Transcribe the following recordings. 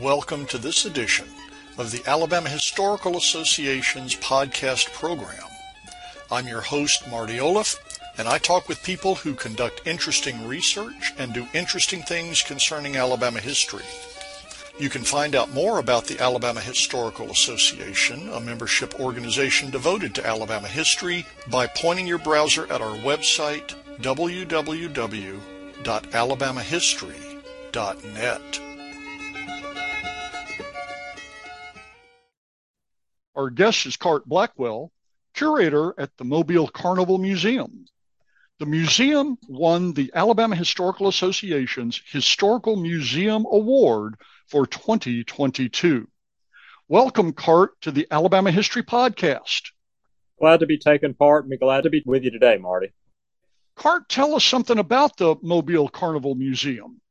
Welcome to this edition of the Alabama Historical Association's podcast program. I'm your host, Marty Olliff, and I talk with people who conduct interesting research and do interesting things concerning Alabama history. You can find out more about the Alabama Historical Association, a membership organization devoted to Alabama history, by pointing your browser at our website, www.alabamahistory.net. Our guest is Cart Blackwell, curator at the Mobile Carnival Museum. The museum won the Alabama Historical Association's Historical Museum Award for 2022. Welcome, Cart, to the Alabama History Podcast. Glad to be taking part and be glad to be with you today, Marty. Cart, tell us something about the Mobile Carnival Museum.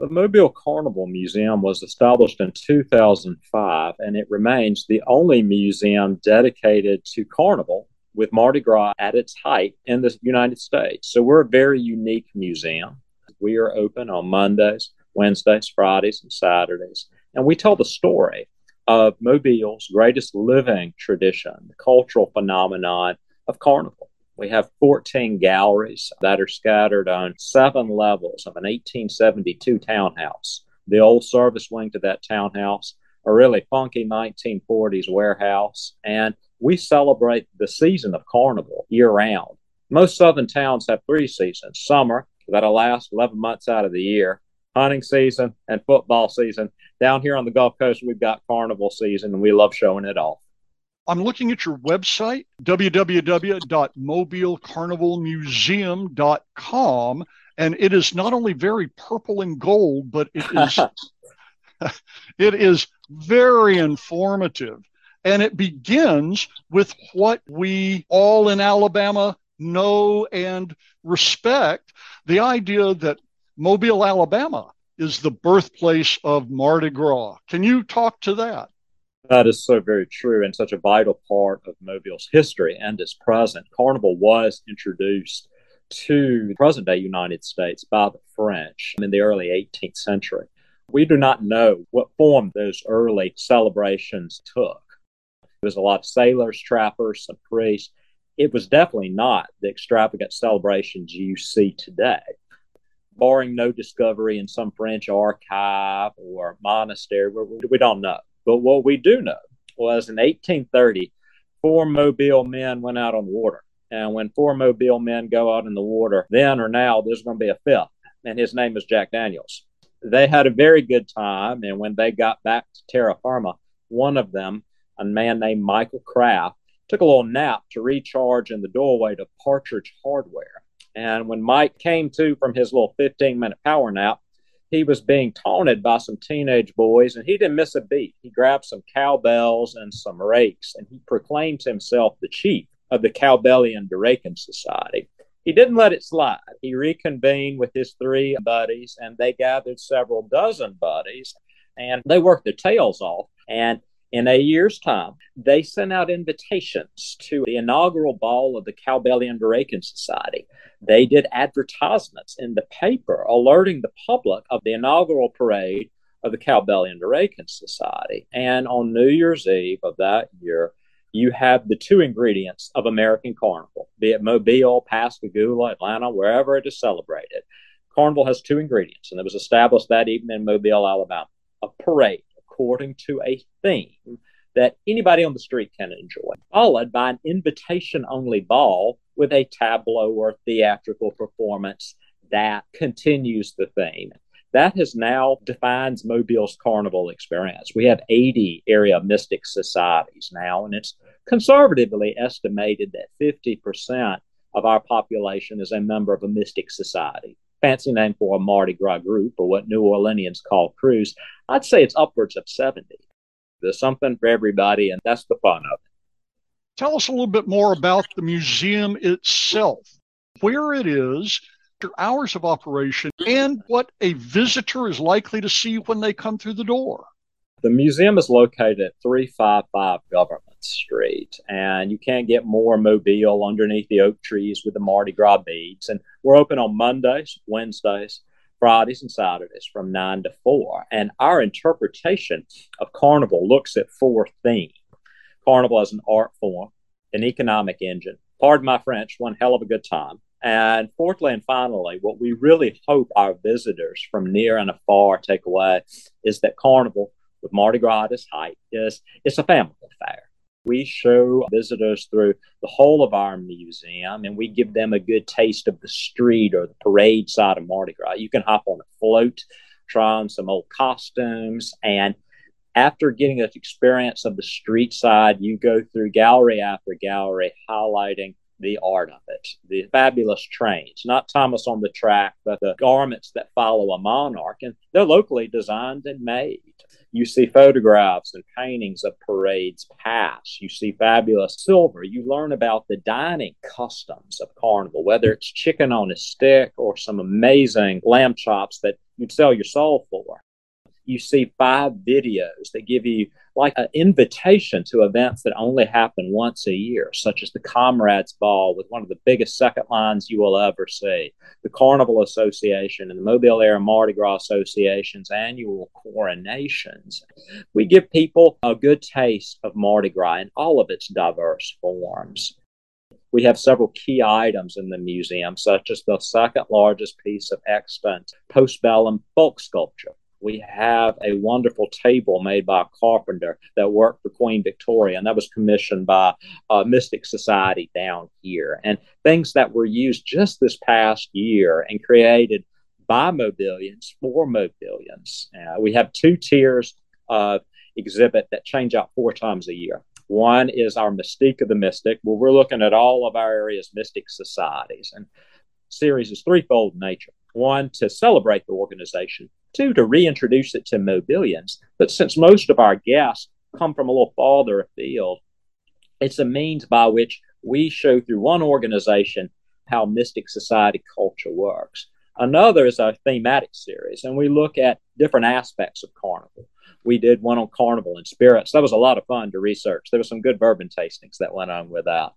The Mobile Carnival Museum was established in 2005, and it remains the only museum dedicated to carnival with Mardi Gras at its height in the United States. So we're a very unique museum. We are open on Mondays, Wednesdays, Fridays, and Saturdays, and we tell the story of Mobile's greatest living tradition, the cultural phenomenon of carnival. We have 14 galleries that are scattered on seven levels of an 1872 townhouse. The old service wing to that townhouse, a really funky 1940s warehouse, and we celebrate the season of carnival year round. Most southern towns have three seasons summer, that'll last 11 months out of the year, hunting season, and football season. Down here on the Gulf Coast, we've got carnival season, and we love showing it off. I'm looking at your website, www.mobilecarnivalmuseum.com, and it is not only very purple and gold, but it is it is very informative. And it begins with what we all in Alabama know and respect the idea that Mobile, Alabama is the birthplace of Mardi Gras. Can you talk to that? That is so very true and such a vital part of Mobile's history and its present. Carnival was introduced to the present day United States by the French in the early 18th century. We do not know what form those early celebrations took. There was a lot of sailors, trappers, some priests. It was definitely not the extravagant celebrations you see today. Barring no discovery in some French archive or monastery, we don't know. But what we do know was in 1830, four Mobile men went out on the water. And when four Mobile men go out in the water, then or now, there's going to be a fifth. And his name is Jack Daniels. They had a very good time. And when they got back to terra firma, one of them, a man named Michael Krafft, took a little nap to recharge in the doorway to Partridge Hardware. And when Mike came to from his little 15 minute power nap, he was being taunted by some teenage boys, and he didn't miss a beat. He grabbed some cowbells and some rakes, and he proclaimed himself the chief of the Cowbellion de Rakin Society. He didn't let it slide. He reconvened with his three buddies, and they gathered several dozen buddies, and they worked their tails off. And in a year's time, they sent out invitations to the inaugural ball of the Cowbellion de Rakin Society. They did advertisements in the paper alerting the public of the inaugural parade of the Cowbellion de Rakin Society. And on New Year's Eve of that year, you have the two ingredients of American Carnival, be it Mobile, Pascagoula, Atlanta, wherever it is celebrated. Carnival has two ingredients, and it was established that evening in Mobile, Alabama a parade according to a theme that anybody on the street can enjoy, followed by an invitation only ball with a tableau or theatrical performance that continues the theme. That has now defines Mobile's carnival experience. We have 80 area mystic societies now, and it's conservatively estimated that 50% of our population is a member of a mystic society fancy name for a Mardi Gras group or what New Orleanians call krewes, I'd say it's upwards of 70. There's something for everybody, and that's the fun of it. Tell us a little bit more about the museum itself, where it is, your hours of operation, and what a visitor is likely to see when they come through the door. The museum is located at 355 Government Street, and you can't get more mobile underneath the oak trees with the Mardi Gras beads. And we're open on Mondays, Wednesdays, Fridays and Saturdays from 9 to 4. And our interpretation of Carnival looks at four themes Carnival as an art form, an economic engine, pardon my French, one hell of a good time. And fourthly and finally, what we really hope our visitors from near and afar take away is that Carnival, with Mardi Gras at its height, is it's a family affair. We show visitors through the whole of our museum and we give them a good taste of the street or the parade side of Mardi Gras. You can hop on a float, try on some old costumes, and after getting an experience of the street side, you go through gallery after gallery highlighting the art of it, the fabulous trains, not Thomas on the track, but the garments that follow a monarch. And they're locally designed and made. You see photographs and paintings of parades past. You see fabulous silver. You learn about the dining customs of Carnival, whether it's chicken on a stick or some amazing lamb chops that you'd sell your soul for you see five videos that give you like an invitation to events that only happen once a year, such as the Comrades Ball with one of the biggest second lines you will ever see, the Carnival Association and the Mobile Area Mardi Gras Association's annual coronations. We give people a good taste of Mardi Gras in all of its diverse forms. We have several key items in the museum, such as the second largest piece of extant postbellum folk sculpture we have a wonderful table made by a carpenter that worked for Queen Victoria, and that was commissioned by uh, Mystic Society down here. And things that were used just this past year and created by Mobilians for Mobilians. Uh, we have two tiers of exhibit that change out four times a year. One is our Mystique of the Mystic, where we're looking at all of our area's mystic societies. And series is threefold in nature. One, to celebrate the organization. Two, to reintroduce it to Mobilians. But since most of our guests come from a little farther afield, it's a means by which we show through one organization how Mystic Society culture works. Another is our thematic series, and we look at different aspects of Carnival. We did one on Carnival and spirits. That was a lot of fun to research. There were some good bourbon tastings that went on with that.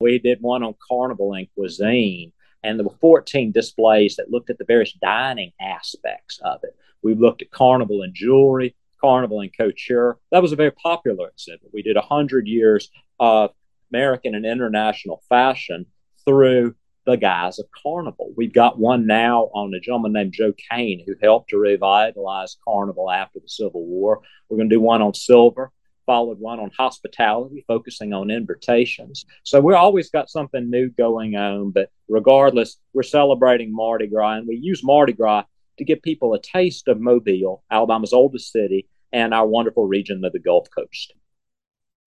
We did one on Carnival and cuisine and there were 14 displays that looked at the various dining aspects of it. We looked at carnival and jewelry, carnival and couture. That was a very popular exhibit. We did 100 years of American and international fashion through the guise of carnival. We've got one now on a gentleman named Joe Cain who helped to revitalize carnival after the Civil War. We're going to do one on silver followed one on hospitality, focusing on invitations. So we're always got something new going on, but regardless, we're celebrating Mardi Gras, and we use Mardi Gras to give people a taste of Mobile, Alabama's oldest city, and our wonderful region of the Gulf Coast.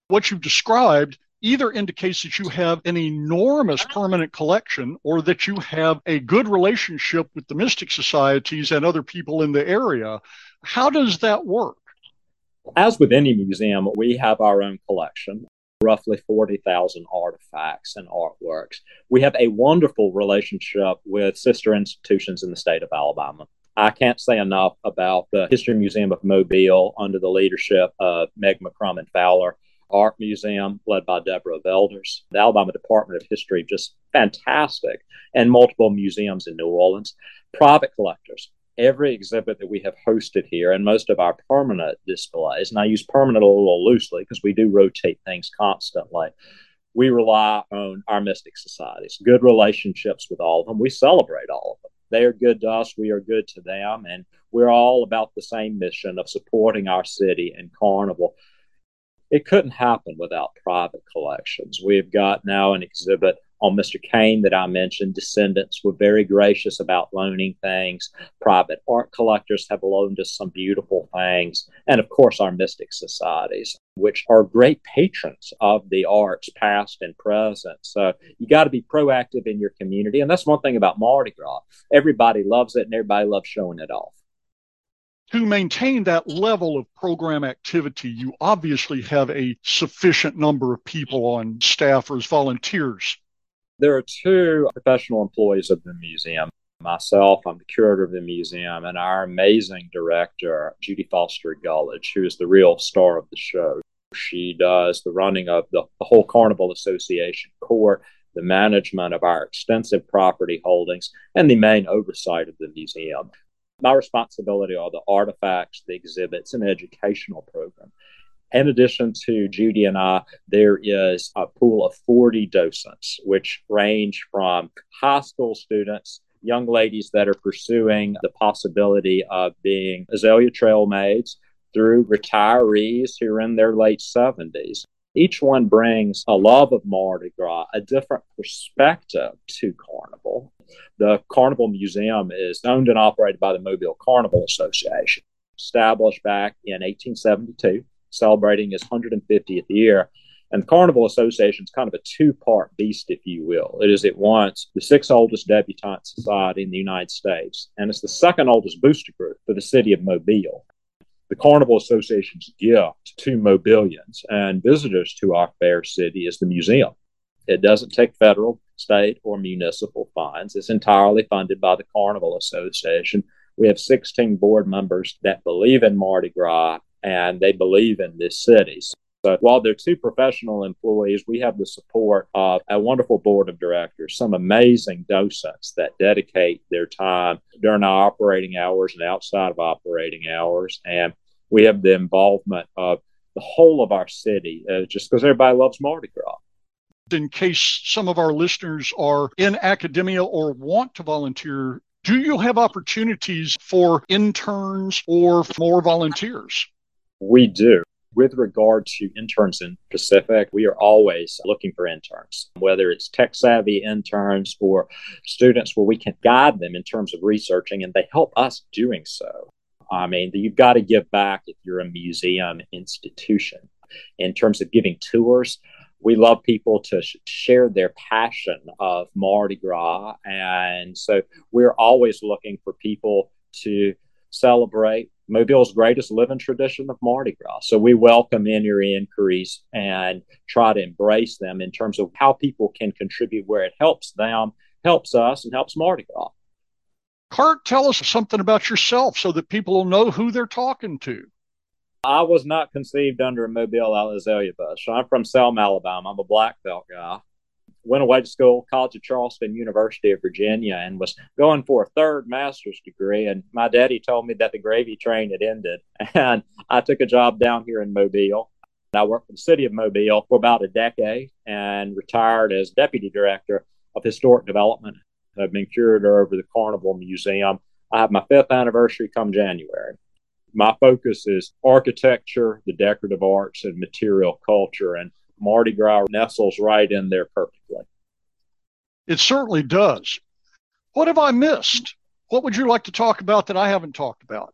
What you've described either indicates that you have an enormous permanent collection or that you have a good relationship with the mystic societies and other people in the area. How does that work? As with any museum, we have our own collection, roughly 40,000 artifacts and artworks. We have a wonderful relationship with sister institutions in the state of Alabama. I can't say enough about the History Museum of Mobile under the leadership of Meg McCrummen-Fowler. Art Museum, led by Deborah Velders, the Alabama Department of History, just fantastic, and multiple museums in New Orleans. Private collectors, every exhibit that we have hosted here and most of our permanent displays, and I use permanent a little loosely because we do rotate things constantly, we rely on our mystic societies, good relationships with all of them. We celebrate all of them. They are good to us, we are good to them, and we're all about the same mission of supporting our city and carnival. It couldn't happen without private collections. We've got now an exhibit on Mr. Cain that I mentioned, descendants were very gracious about loaning things. Private art collectors have loaned us some beautiful things. And of course, our mystic societies, which are great patrons of the arts, past and present. So you got to be proactive in your community. And that's one thing about Mardi Gras. Everybody loves it and everybody loves showing it off to maintain that level of program activity, you obviously have a sufficient number of people on staff or as volunteers. There are two professional employees of the museum. Myself, I'm the curator of the museum, and our amazing director, Judy Foster Gulledge, who is the real star of the show. She does the running of the, the whole Carnival Association court, the management of our extensive property holdings, and the main oversight of the museum. My responsibility are the artifacts, the exhibits, and educational program. In addition to Judy and I, there is a pool of 40 docents, which range from high school students, young ladies that are pursuing the possibility of being Azalea Trail maids, through retirees who are in their late 70s. Each one brings a love of Mardi Gras, a different perspective to Carnival. The Carnival Museum is owned and operated by the Mobile Carnival Association, established back in 1872 celebrating its 150th year. And the Carnival Association is kind of a two part beast, if you will. It is at once the sixth oldest debutante society in the United States, and it's the second oldest booster group for the city of Mobile. The Carnival Association's gift to Mobilians and visitors to our fair city is the museum. It doesn't take federal, state, or municipal funds. It's entirely funded by the Carnival Association. We have 16 board members that believe in Mardi Gras and they believe in this city. So while they're two professional employees, we have the support of a wonderful board of directors, some amazing docents that dedicate their time during our operating hours and outside of operating hours. And we have the involvement of the whole of our city, uh, just because everybody loves Mardi Gras. In case some of our listeners are in academia or want to volunteer, do you have opportunities for interns or more volunteers? We do. With regard to interns in Pacific, we are always looking for interns, whether it's tech savvy interns or students where we can guide them in terms of researching and they help us doing so. I mean, you've got to give back if you're a museum institution. In terms of giving tours, we love people to sh- share their passion of Mardi Gras. And so we're always looking for people to celebrate Mobile's greatest living tradition of Mardi Gras. So we welcome in your inquiries and try to embrace them in terms of how people can contribute where it helps them, helps us, and helps Mardi Gras. Cart, tell us something about yourself so that people will know who they're talking to. I was not conceived under a Mobile Azalea bush. I'm from Selma, Alabama. I'm a black belt guy went away to school, College of Charleston, University of Virginia, and was going for a third master's degree. And my daddy told me that the gravy train had ended. And I took a job down here in Mobile. I worked for the city of Mobile for about a decade and retired as deputy director of historic development. I've been curator over the Carnival Museum. I have my fifth anniversary come January. My focus is architecture, the decorative arts, and material culture. And Mardi Gras nestles right in there perfectly. It certainly does. What have I missed? What would you like to talk about that I haven't talked about?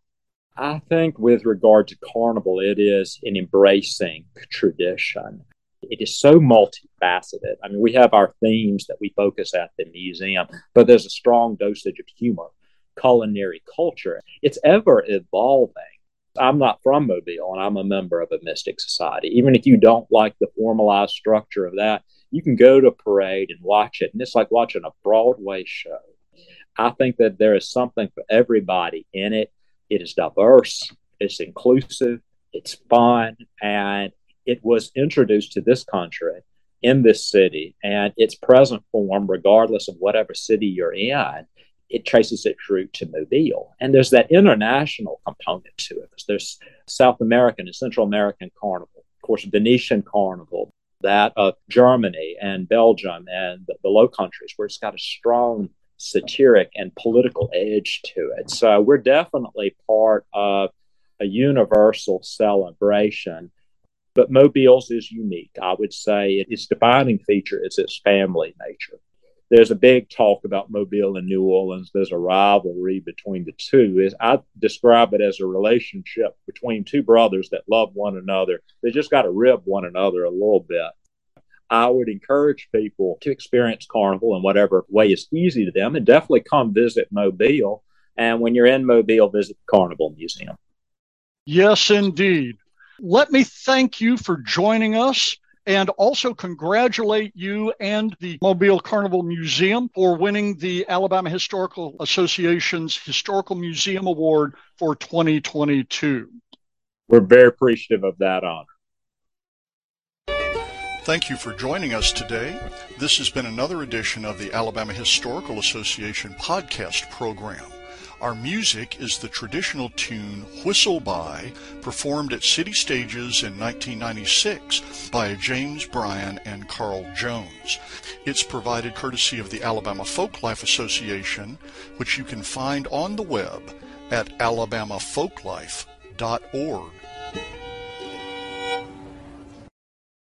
I think, with regard to Carnival, it is an embracing tradition. It is so multifaceted. I mean, we have our themes that we focus at the museum, but there's a strong dosage of humor, culinary culture. It's ever evolving. I'm not from Mobile and I'm a member of a Mystic Society. Even if you don't like the formalized structure of that, you can go to a parade and watch it. And it's like watching a Broadway show. I think that there is something for everybody in it. It is diverse, it's inclusive, it's fun, and it was introduced to this country in this city and its present form, regardless of whatever city you're in, it traces its root to Mobile. And there's that international component to it. There's South American and Central American carnival, of course, Venetian carnival, that of Germany and Belgium and the, the Low Countries, where it's got a strong satiric and political edge to it. So we're definitely part of a universal celebration. But Mobile's is unique. I would say its defining feature is its family nature there's a big talk about Mobile and New Orleans. There's a rivalry between the two. Is I describe it as a relationship between two brothers that love one another. They just got to rib one another a little bit. I would encourage people to experience Carnival in whatever way is easy to them, and definitely come visit Mobile. And when you're in Mobile, visit the Carnival Museum. Yes, indeed. Let me thank you for joining us and also congratulate you and the Mobile Carnival Museum for winning the Alabama Historical Association's Historical Museum Award for 2022. We're very appreciative of that honor. Thank you for joining us today. This has been another edition of the Alabama Historical Association podcast program. Our music is the traditional tune Whistle By, performed at City Stages in 1996 by James Bryan and Carl Jones. It's provided courtesy of the Alabama Folklife Association, which you can find on the web at alabamafolklife.org.